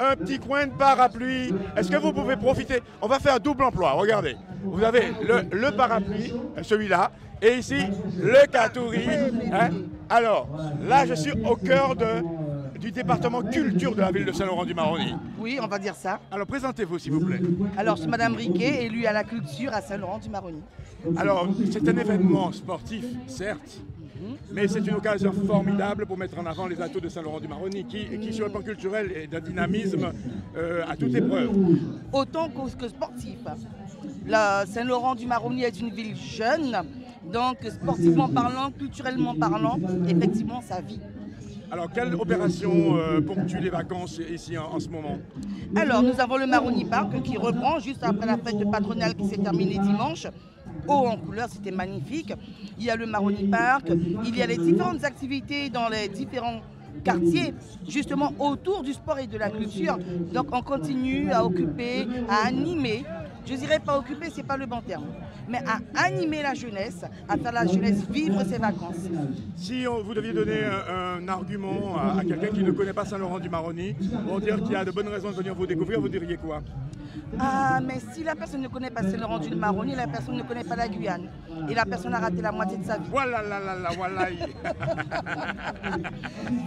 un petit coin de parapluie. Est-ce que vous pouvez profiter? On va faire double emploi, regardez. Vous avez le, parapluie, celui-là, et ici, le katouri. Hein. Alors, là, je suis au cœur de, du département culture de la ville de Saint-Laurent-du-Maroni. Oui, on va dire ça. Alors, présentez-vous, s'il vous plaît. Alors, je suis Madame Riquet, élue à la culture à Saint-Laurent-du-Maroni. Alors, c'est un événement sportif, certes, mais c'est une occasion formidable pour mettre en avant les atouts de Saint-Laurent-du-Maroni, qui, qui, sur le plan culturel, est d'un dynamisme euh, à toute épreuve. Autant que sportif. Saint-Laurent-du-Maroni est une ville jeune, donc sportivement parlant, culturellement parlant, effectivement, ça vit. Alors, quelle opération euh, ponctue les vacances ici en, ce moment? Alors, nous avons le Maroni Park qui reprend juste après la fête patronale qui s'est terminée dimanche haut en couleur, c'était magnifique. Il y a le Maroni Park, il y a les différentes activités dans les différents quartiers, justement autour du sport et de la culture. Donc on continue à occuper, à animer. Je dirais pas occuper, c'est pas le bon terme, mais à animer la jeunesse, à faire la jeunesse vivre ses vacances. Si vous deviez donner un, argument à, quelqu'un qui ne connaît pas Saint-Laurent-du-Maroni pour dire qu'il y a de bonnes raisons de venir vous découvrir, vous diriez quoi? Ah, mais si la personne ne connaît pas Saint-Laurent du Maroni, la personne ne connaît pas la Guyane. Et la personne a raté la moitié de sa vie. Voilà, là, là, là, voilà.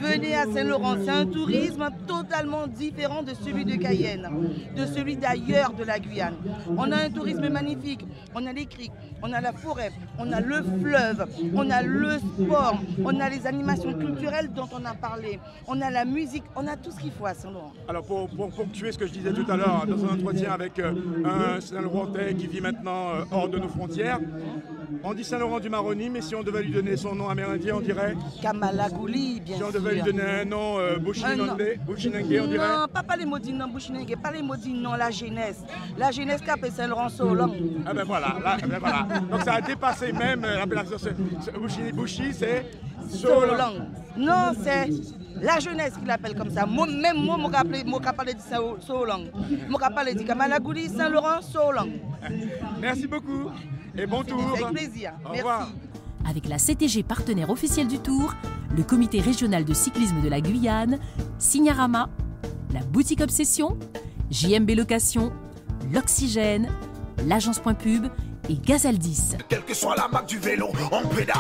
Venez à Saint-Laurent, c'est un tourisme totalement différent de celui de Cayenne, de celui d'ailleurs de la Guyane. On a un tourisme magnifique, on a les criques, on a la forêt, on a le fleuve, on a le sport, on a les animations culturelles dont on a parlé, on a la musique, on a tout ce qu'il faut à Saint-Laurent. Alors pour, pour ponctuer ce que je disais tout à l'heure dans un entretien avec euh, un Saint-Laurentais qui vit maintenant euh, hors de nos frontières. On dit Saint-Laurent du Maroni, mais si on devait lui donner son nom amérindien, on dirait Kamalagouli, bien sûr. Si on devait lui donner un nom euh, on dirait Non, pas, pas les mots non Bushinengue, pas les mots non la jeunesse. La jeunesse qui appelle Saint-Laurent Solong. Ah ben voilà, là, ben voilà. Donc ça a dépassé même l'appellation. Bushi, c'est Solong. Non, c'est la jeunesse qui l'appelle comme ça. même moi, je capable de Solong. Je capable de dire Kamalagouli, Saint-Laurent, Solong. Merci beaucoup et bon tour. Avec plaisir. Au revoir. Avec la CTG partenaire officielle du Tour, le comité régional de cyclisme de la Guyane, Signarama, la boutique Obsession, JMB Location, l'Oxygène, l'agence Point Pub et Gazaldis. Quelle que soit la marque du vélo, on pédale